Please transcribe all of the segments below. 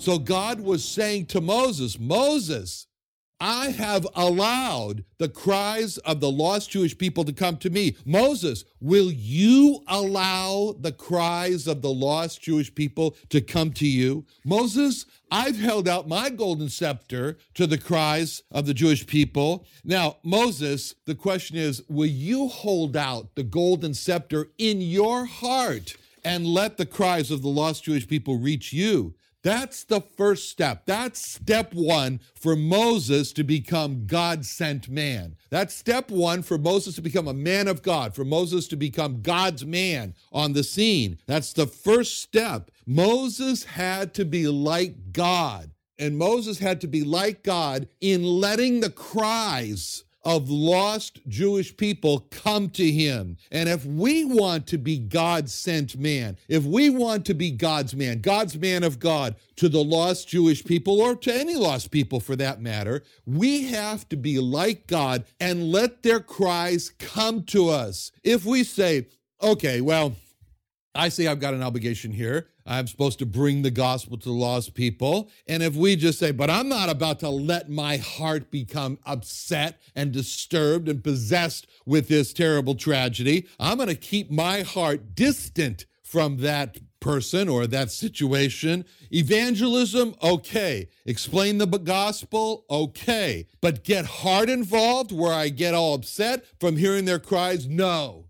So God was saying to Moses, Moses, I have allowed the cries of the lost Jewish people to come to me. Moses, will you allow the cries of the lost Jewish people to come to you? Moses, I've held out my golden scepter to the cries of the Jewish people. Now, Moses, the question is, will you hold out the golden scepter in your heart and let the cries of the lost Jewish people reach you? That's the first step. That's step one for Moses to become God sent man. That's step one for Moses to become a man of God, for Moses to become God's man on the scene. That's the first step. Moses had to be like God. And Moses had to be like God in letting the cries of lost Jewish people come to him. And if we want to be God sent man, if we want to be God's man, God's man of God to the lost Jewish people or to any lost people for that matter, we have to be like God and let their cries come to us. If we say, okay, well, I say I've got an obligation here. I'm supposed to bring the gospel to the lost people. And if we just say, but I'm not about to let my heart become upset and disturbed and possessed with this terrible tragedy, I'm going to keep my heart distant from that person or that situation. Evangelism, okay. Explain the gospel, okay. But get heart involved where I get all upset from hearing their cries, no.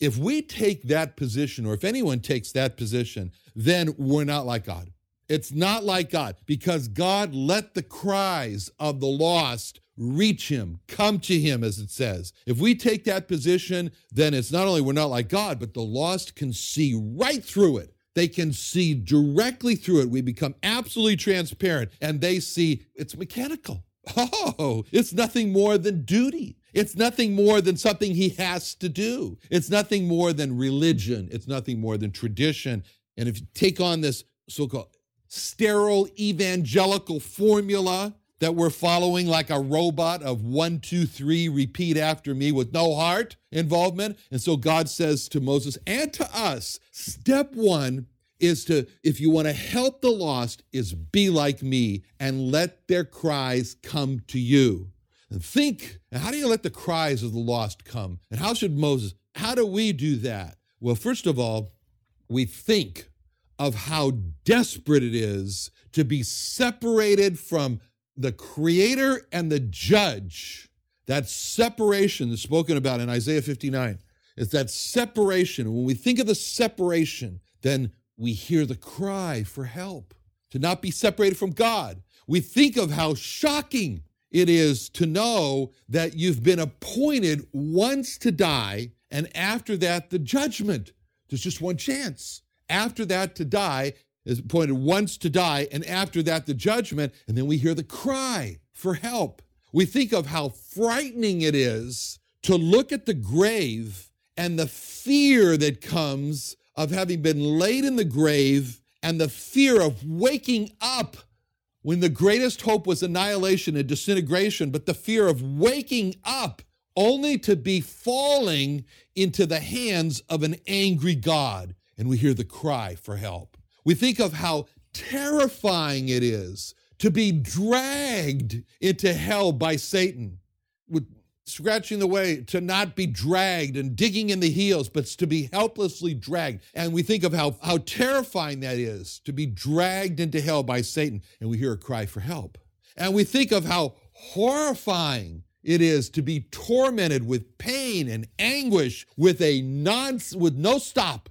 If we take that position, or if anyone takes that position, then we're not like God. It's not like God because God let the cries of the lost reach him, come to him, as it says. If we take that position, then it's not only we're not like God, but the lost can see right through it. They can see directly through it. We become absolutely transparent and they see it's mechanical. Oh, it's nothing more than duty. It's nothing more than something he has to do. It's nothing more than religion. It's nothing more than tradition. And if you take on this so called sterile evangelical formula that we're following like a robot of one, two, three, repeat after me with no heart involvement. And so God says to Moses and to us, step one is to, if you want to help the lost, is be like me and let their cries come to you. And think, how do you let the cries of the lost come? And how should Moses, how do we do that? Well, first of all, we think of how desperate it is to be separated from the creator and the judge. That separation is spoken about in Isaiah 59. It's that separation. When we think of the separation, then we hear the cry for help, to not be separated from God. We think of how shocking it is to know that you've been appointed once to die, and after that, the judgment. There's just one chance. After that, to die is appointed once to die, and after that, the judgment. And then we hear the cry for help. We think of how frightening it is to look at the grave and the fear that comes of having been laid in the grave and the fear of waking up when the greatest hope was annihilation and disintegration, but the fear of waking up only to be falling into the hands of an angry God. And we hear the cry for help. We think of how terrifying it is to be dragged into hell by Satan scratching the way to not be dragged and digging in the heels, but to be helplessly dragged. And we think of how, how terrifying that is to be dragged into hell by Satan, and we hear a cry for help. And we think of how horrifying it is to be tormented with pain and anguish with a non with no stop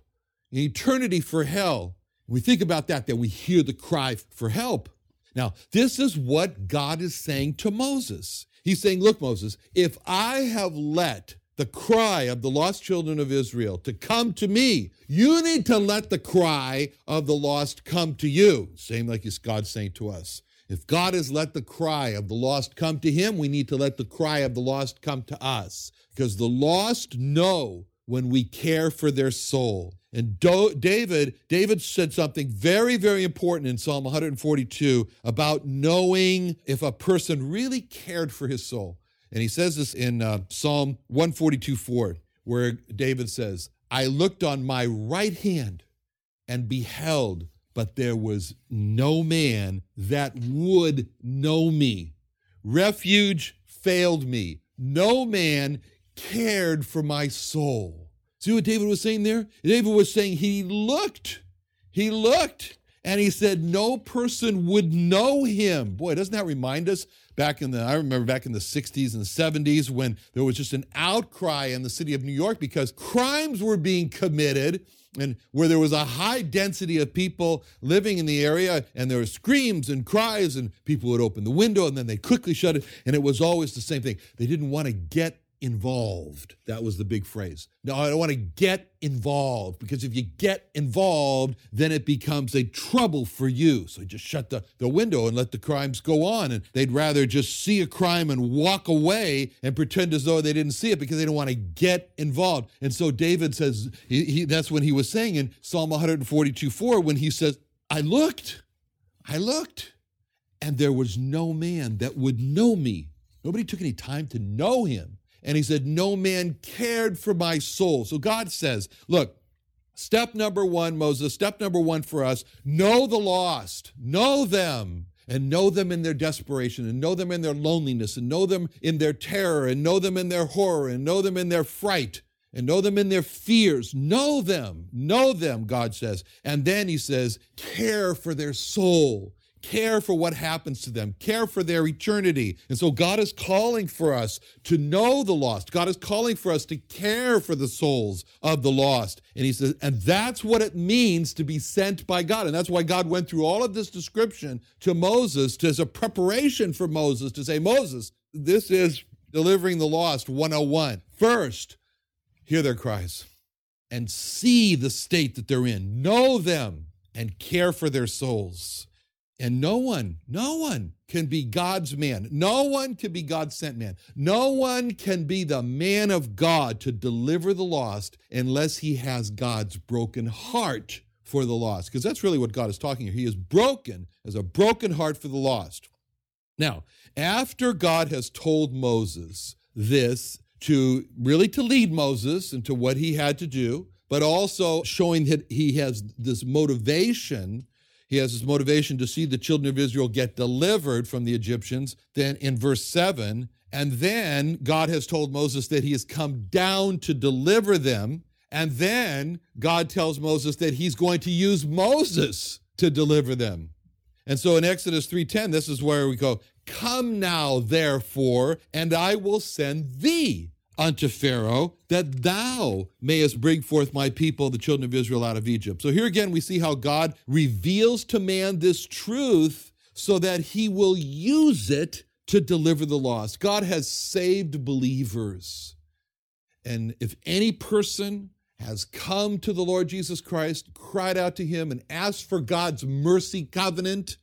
in eternity for hell. we think about that, then we hear the cry for help. Now, this is what God is saying to Moses. He's saying, Look, Moses, if I have let the cry of the lost children of Israel to come to me, you need to let the cry of the lost come to you. Same like God saying to us. If God has let the cry of the lost come to him, we need to let the cry of the lost come to us because the lost know when we care for their soul. And Do- David, David said something very, very important in Psalm 142 about knowing if a person really cared for his soul. And he says this in uh, Psalm 142 4, where David says, I looked on my right hand and beheld but there was no man that would know me. Refuge failed me. No man cared for my soul. See what David was saying there? David was saying he looked, he looked, and he said no person would know him. Boy, doesn't that remind us back in the, I remember back in the 60s and 70s when there was just an outcry in the city of New York because crimes were being committed and where there was a high density of people living in the area and there were screams and cries and people would open the window and then they quickly shut it and it was always the same thing they didn't want to get involved. That was the big phrase. No i don't want to get involved because if you get involved then it becomes a trouble for you. So just shut the, the window and let the crimes go on and they'd rather just see a crime and walk away and pretend as though they didn't see it because they don't want to get involved. And so david says he, he, that's when he was saying in psalm 142 4 when he says i looked i looked and there was no man that would know me. Nobody took any time to know him and he said, No man cared for my soul. So God says, Look, step number one, Moses, step number one for us. Know the lost, know them. And know them in their desperation, and know them in their loneliness, and know them in their terror, and know them in their horror, and know them in their fright, and know them in their fears. Know them, know them, God says. And then he says, care for their soul care for what happens to them, care for their eternity. And so God is calling for us to know the lost. God is calling for us to care for the souls of the lost. And he says, and that's what it means to be sent by God. And that's why God went through all of this description to Moses as a preparation for Moses to say, Moses, this is delivering the lost 101. First, hear their cries and see the state that they're in, know them and care for their souls. And no one, no one can be God's man. No one can be God's sent man. No one can be the man of God to deliver the lost unless he has God's broken heart for the lost. Because that's really what God is talking here. He is broken as a broken heart for the lost. Now, after God has told Moses this to really to lead Moses into what he had to do, but also showing that he has this motivation he has his motivation to see the children of Israel get delivered from the Egyptians. Then in verse 7, and then God has told Moses that he has come down to deliver them. And then God tells Moses that he's going to use Moses to deliver them. And so in Exodus 3:10 this is where we go, "Come now therefore, and I will send thee unto Pharaoh, that thou mayest bring forth my people, the children of Israel, out of Egypt. So here again, we see how God reveals to man this truth so that he will use it to deliver the lost. God has saved believers. And if any person has come to the Lord Jesus Christ, cried out to him, and asked for God's mercy covenant,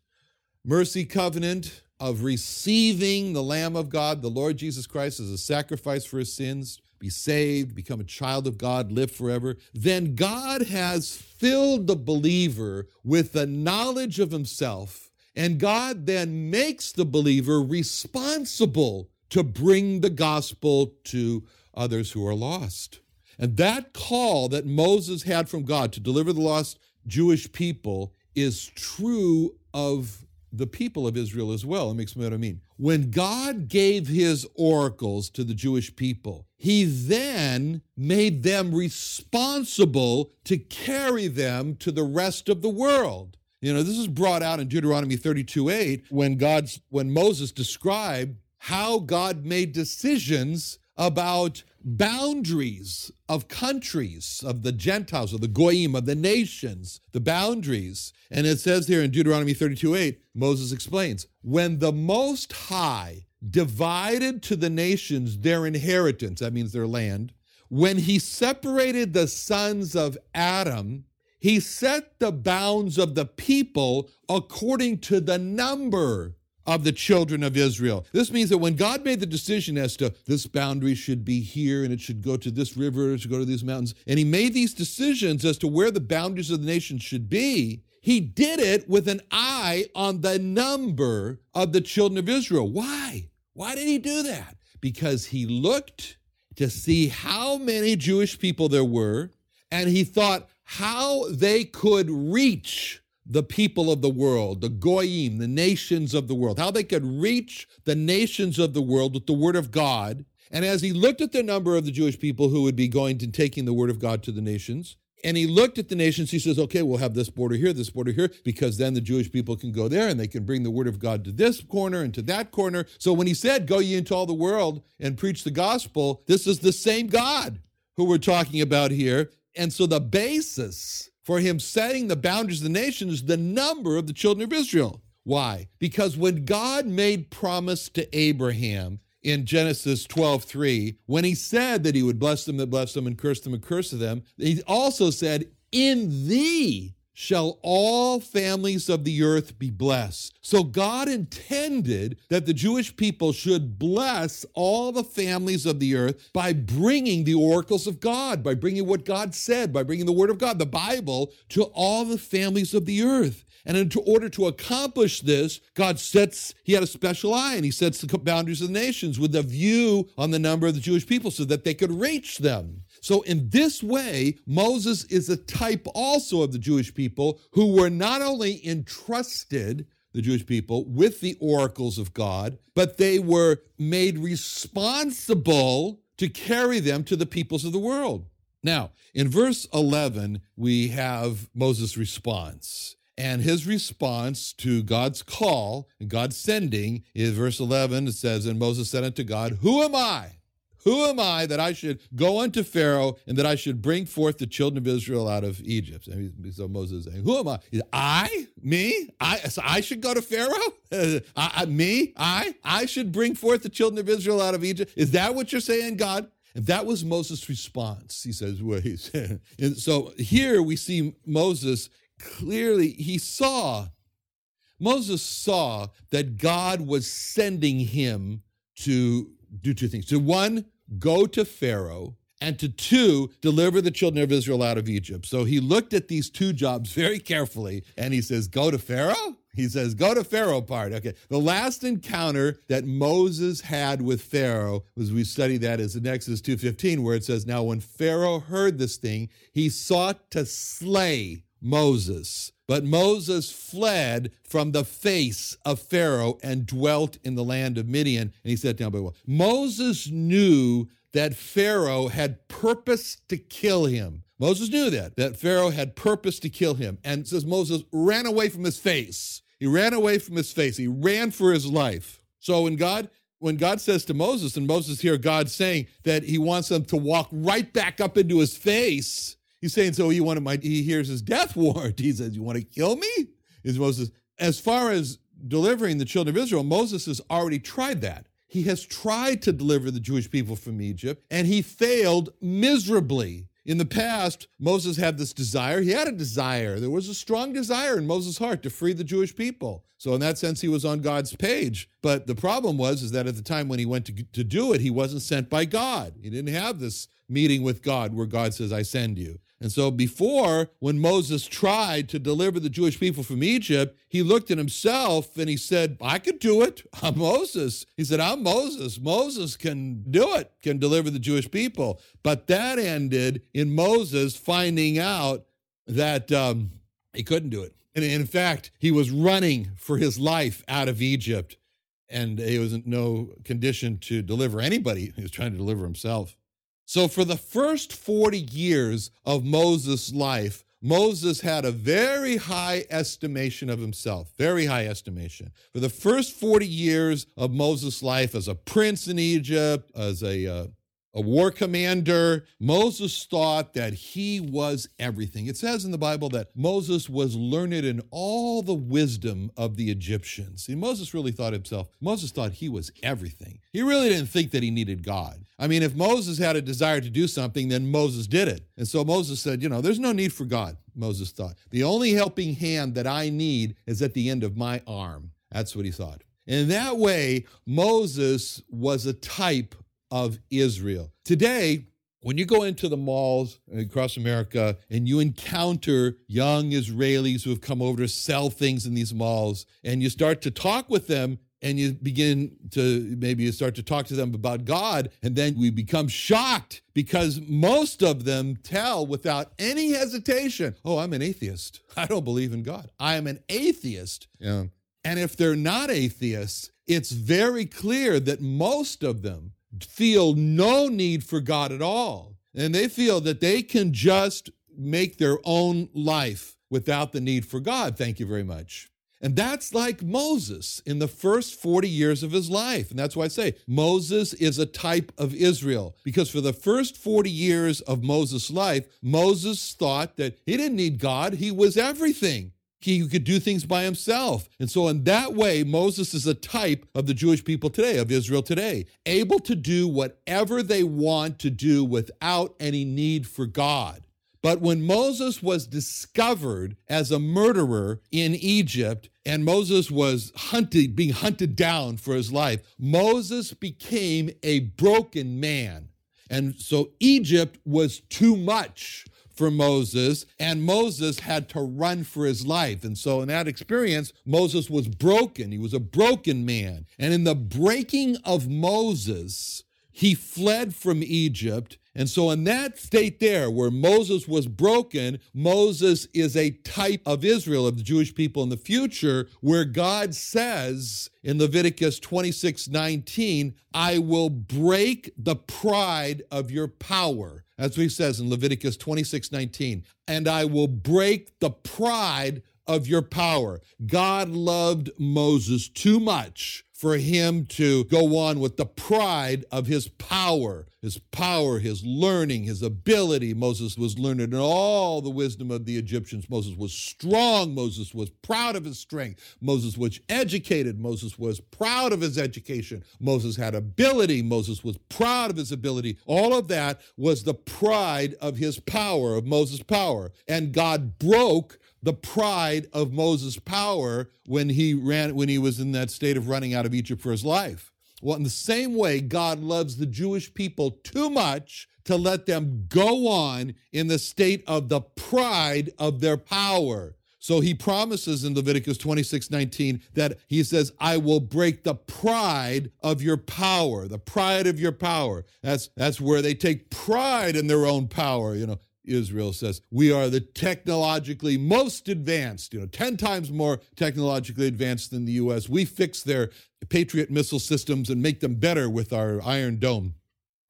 mercy covenant, of receiving the Lamb of God, the Lord Jesus Christ, as a sacrifice for his sins, be saved, become a child of God, live forever, then God has filled the believer with the knowledge of himself. And God then makes the believer responsible to bring the gospel to others who are lost. And that call that Moses had from God to deliver the lost Jewish people is true of the people of Israel as well. Let me explain what I mean. When God gave his oracles to the Jewish people, he then made them responsible to carry them to the rest of the world. You know, this is brought out in Deuteronomy 32 8 when God's when Moses described how God made decisions about boundaries of countries, of the Gentiles, of the Goyim, of the nations, the boundaries. And it says here in Deuteronomy 32 8, Moses explains, when the Most High divided to the nations their inheritance, that means their land, when he separated the sons of Adam, he set the bounds of the people according to the number of the children of Israel. This means that when God made the decision as to this boundary should be here and it should go to this river, it should go to these mountains, and he made these decisions as to where the boundaries of the nation should be, he did it with an eye on the number of the children of Israel. Why? Why did he do that? Because he looked to see how many Jewish people there were, and he thought how they could reach the people of the world, the goyim, the nations of the world, how they could reach the nations of the world with the word of God. And as he looked at the number of the Jewish people who would be going to taking the word of God to the nations, and he looked at the nations, he says, okay, we'll have this border here, this border here, because then the Jewish people can go there and they can bring the word of God to this corner and to that corner. So when he said, go ye into all the world and preach the gospel, this is the same God who we're talking about here. And so the basis for him setting the boundaries of the nation is the number of the children of Israel. Why? Because when God made promise to Abraham in Genesis 12, 3, when he said that he would bless them that bless them and curse them and curse them, he also said, In thee shall all families of the earth be blessed. So God intended that the Jewish people should bless all the families of the earth by bringing the oracles of God, by bringing what God said, by bringing the word of God, the Bible, to all the families of the earth. And in order to accomplish this, God sets, he had a special eye and he sets the boundaries of the nations with a view on the number of the Jewish people so that they could reach them. So, in this way, Moses is a type also of the Jewish people who were not only entrusted, the Jewish people, with the oracles of God, but they were made responsible to carry them to the peoples of the world. Now, in verse 11, we have Moses' response. And his response to God's call and God's sending is verse 11. It says, And Moses said unto God, Who am I? Who am I that I should go unto Pharaoh and that I should bring forth the children of Israel out of Egypt? So Moses is saying, Who am I? I? Me? I, so I should go to Pharaoh? Uh, I, me? I? I should bring forth the children of Israel out of Egypt? Is that what you're saying, God? And that was Moses' response. He says, well, he's, and so here we see Moses clearly, he saw, Moses saw that God was sending him to do two things. To one, go to Pharaoh, and to two, deliver the children of Israel out of Egypt. So he looked at these two jobs very carefully and he says, Go to Pharaoh? He says, Go to Pharaoh part. Okay. The last encounter that Moses had with Pharaoh was we study that is in Exodus 2:15, where it says, Now when Pharaoh heard this thing, he sought to slay Moses. But Moses fled from the face of Pharaoh and dwelt in the land of Midian. And he sat down by the well. Moses knew that Pharaoh had purpose to kill him. Moses knew that, that Pharaoh had purpose to kill him. And says Moses ran away from his face. He ran away from his face. He ran for his life. So when God when God says to Moses, and Moses here, God saying that he wants them to walk right back up into his face, He's saying, so he wanted my, he hears his death warrant. He says, you want to kill me? Is Moses, as far as delivering the children of Israel, Moses has already tried that. He has tried to deliver the Jewish people from Egypt, and he failed miserably. In the past, Moses had this desire. He had a desire. There was a strong desire in Moses' heart to free the Jewish people. So in that sense, he was on God's page. But the problem was is that at the time when he went to, to do it, he wasn't sent by God. He didn't have this meeting with God where God says, I send you. And so, before, when Moses tried to deliver the Jewish people from Egypt, he looked at himself and he said, I could do it. I'm Moses. He said, I'm Moses. Moses can do it, can deliver the Jewish people. But that ended in Moses finding out that um, he couldn't do it. And in fact, he was running for his life out of Egypt, and he was in no condition to deliver anybody. He was trying to deliver himself. So, for the first 40 years of Moses' life, Moses had a very high estimation of himself, very high estimation. For the first 40 years of Moses' life as a prince in Egypt, as a uh, a war commander. Moses thought that he was everything. It says in the Bible that Moses was learned in all the wisdom of the Egyptians. See, Moses really thought himself, Moses thought he was everything. He really didn't think that he needed God. I mean, if Moses had a desire to do something, then Moses did it. And so Moses said, you know, there's no need for God, Moses thought. The only helping hand that I need is at the end of my arm. That's what he thought. In that way, Moses was a type of Israel. Today, when you go into the malls across America and you encounter young Israelis who have come over to sell things in these malls, and you start to talk with them and you begin to maybe you start to talk to them about God, and then we become shocked because most of them tell without any hesitation, Oh, I'm an atheist. I don't believe in God. I am an atheist. Yeah. And if they're not atheists, it's very clear that most of them feel no need for God at all. And they feel that they can just make their own life without the need for God. Thank you very much. And that's like Moses in the first 40 years of his life. And that's why I say Moses is a type of Israel, because for the first 40 years of Moses' life, Moses thought that he didn't need God, he was everything. He could do things by himself. And so, in that way, Moses is a type of the Jewish people today, of Israel today, able to do whatever they want to do without any need for God. But when Moses was discovered as a murderer in Egypt, and Moses was hunted, being hunted down for his life, Moses became a broken man. And so Egypt was too much for Moses, and Moses had to run for his life. And so, in that experience, Moses was broken. He was a broken man. And in the breaking of Moses, he fled from Egypt and so, in that state there where Moses was broken, Moses is a type of Israel, of the Jewish people in the future, where God says in Leviticus 26 19, I will break the pride of your power. That's what he says in Leviticus 26 19. And I will break the pride of your power. God loved Moses too much for him to go on with the pride of his power, his power, his learning, his ability. Moses was learned in all the wisdom of the Egyptians. Moses was strong. Moses was proud of his strength. Moses was educated. Moses was proud of his education. Moses had ability. Moses was proud of his ability. All of that was the pride of his power, of Moses' power. And God broke the pride of Moses' power when he ran when he was in that state of running out of Egypt for his life. Well, in the same way, God loves the Jewish people too much to let them go on in the state of the pride of their power. So he promises in Leviticus 26 19 that he says, I will break the pride of your power, the pride of your power. That's, that's where they take pride in their own power. You know, Israel says, we are the technologically most advanced, you know, 10 times more technologically advanced than the US. We fix their Patriot missile systems and make them better with our Iron Dome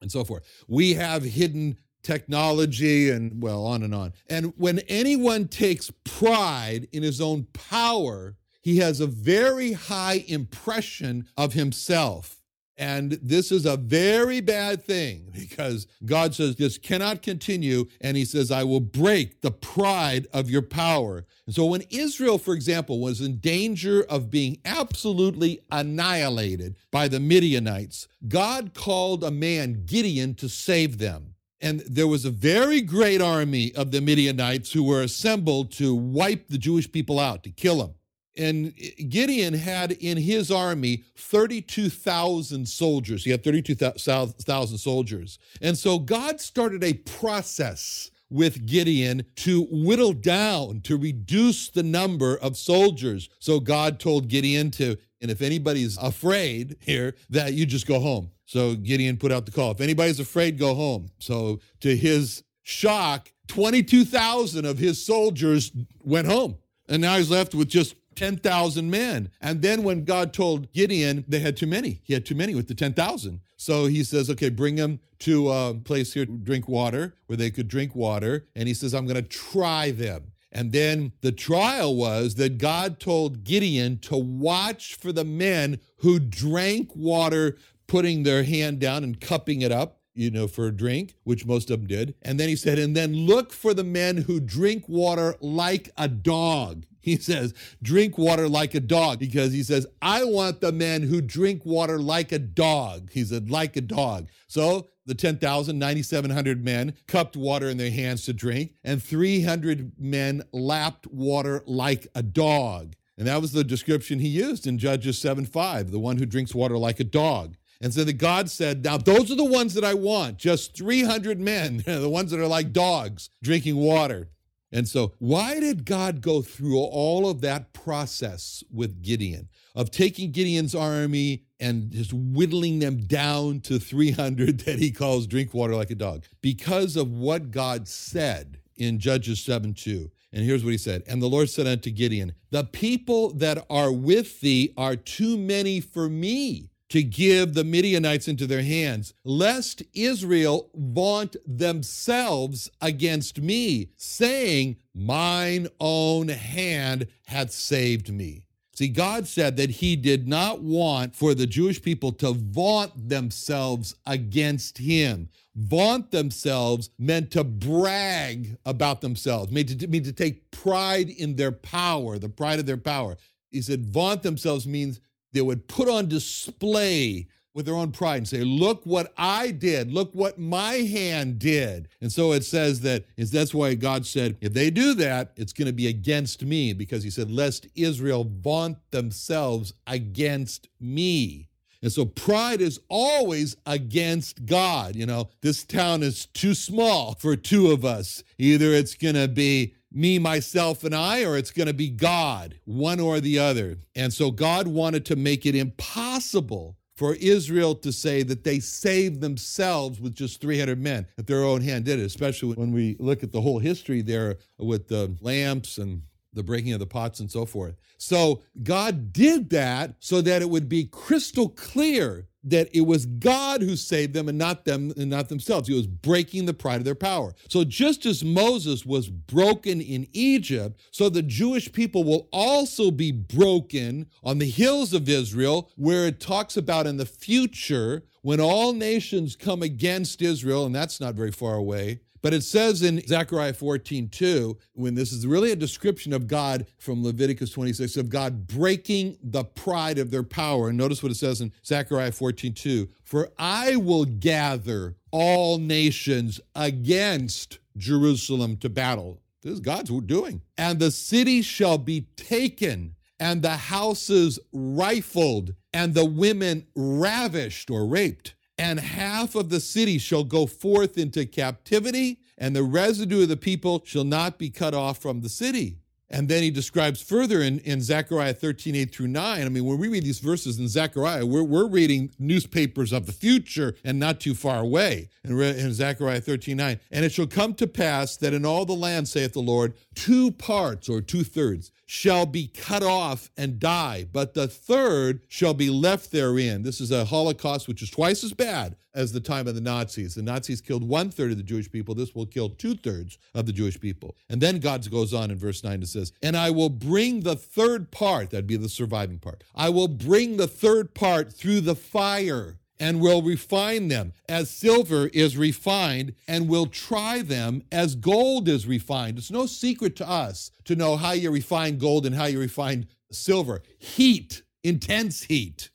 and so forth. We have hidden technology and, well, on and on. And when anyone takes pride in his own power, he has a very high impression of himself. And this is a very bad thing because God says this cannot continue. And he says, I will break the pride of your power. And so when Israel, for example, was in danger of being absolutely annihilated by the Midianites, God called a man, Gideon, to save them. And there was a very great army of the Midianites who were assembled to wipe the Jewish people out, to kill them. And Gideon had in his army 32,000 soldiers. He had 32,000 soldiers. And so God started a process with Gideon to whittle down, to reduce the number of soldiers. So God told Gideon to, and if anybody's afraid here, that you just go home. So Gideon put out the call. If anybody's afraid, go home. So to his shock, 22,000 of his soldiers went home. And now he's left with just 10,000 men. And then when God told Gideon they had too many, he had too many with the 10,000. So he says, okay, bring them to a place here to drink water where they could drink water. And he says, I'm going to try them. And then the trial was that God told Gideon to watch for the men who drank water, putting their hand down and cupping it up you know, for a drink, which most of them did. And then he said, and then look for the men who drink water like a dog. He says, drink water like a dog, because he says, I want the men who drink water like a dog. He said, like a dog. So the 10,000, 9,700 men cupped water in their hands to drink, and 300 men lapped water like a dog. And that was the description he used in Judges 7 5, the one who drinks water like a dog. And so the God said, Now those are the ones that I want, just 300 men, the ones that are like dogs drinking water. And so, why did God go through all of that process with Gideon of taking Gideon's army and just whittling them down to 300 that he calls drink water like a dog? Because of what God said in Judges 7 2. And here's what he said And the Lord said unto Gideon, The people that are with thee are too many for me to give the Midianites into their hands, lest Israel vaunt themselves against me, saying, Mine own hand hath saved me. See, God said that He did not want for the Jewish people to vaunt themselves against Him. Vaunt themselves meant to brag about themselves, meant to, mean to take pride in their power, the pride of their power. He said, vaunt themselves means they would put on display with their own pride and say, Look what I did. Look what my hand did. And so it says that that's why God said, if they do that, it's going to be against me, because he said, Lest Israel vaunt themselves against me. And so pride is always against God. You know, this town is too small for two of us. Either it's going to be me, myself, and I, or it's going to be God, one or the other. And so God wanted to make it impossible for Israel to say that they saved themselves with just 300 men, that their own hand did it, especially when we look at the whole history there with the lamps and the breaking of the pots and so forth. So God did that so that it would be crystal clear that it was God who saved them and not them and not themselves. He was breaking the pride of their power. So just as Moses was broken in Egypt, so the Jewish people will also be broken on the hills of Israel, where it talks about in the future when all nations come against Israel, and that's not very far away, but it says in Zechariah 14, 2, when this is really a description of God from Leviticus 26, of God breaking the pride of their power. And notice what it says in Zechariah 14, 2 For I will gather all nations against Jerusalem to battle. This is God's doing. And the city shall be taken, and the houses rifled, and the women ravished or raped and half of the city shall go forth into captivity, and the residue of the people shall not be cut off from the city. And then he describes further in, in Zechariah 13, 8 through 9. I mean, when we read these verses in Zechariah, we're, we're reading newspapers of the future and not too far away. In, in Zechariah 13, 9. And it shall come to pass that in all the land, saith the Lord, two parts or two thirds shall be cut off and die, but the third shall be left therein. This is a Holocaust which is twice as bad as the time of the Nazis. The Nazis killed one third of the Jewish people. This will kill two thirds of the Jewish people. And then God goes on in verse 9 and says, And I will bring the third part, that'd be the surviving part, I will bring the third part through the fire and will refine them as silver is refined, and will try them as gold is refined. It's no secret to us to know how you refine gold and how you refine silver. Heat, intense heat.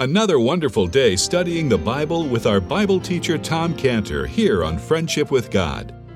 Another wonderful day studying the Bible with our Bible teacher Tom Cantor here on Friendship with God.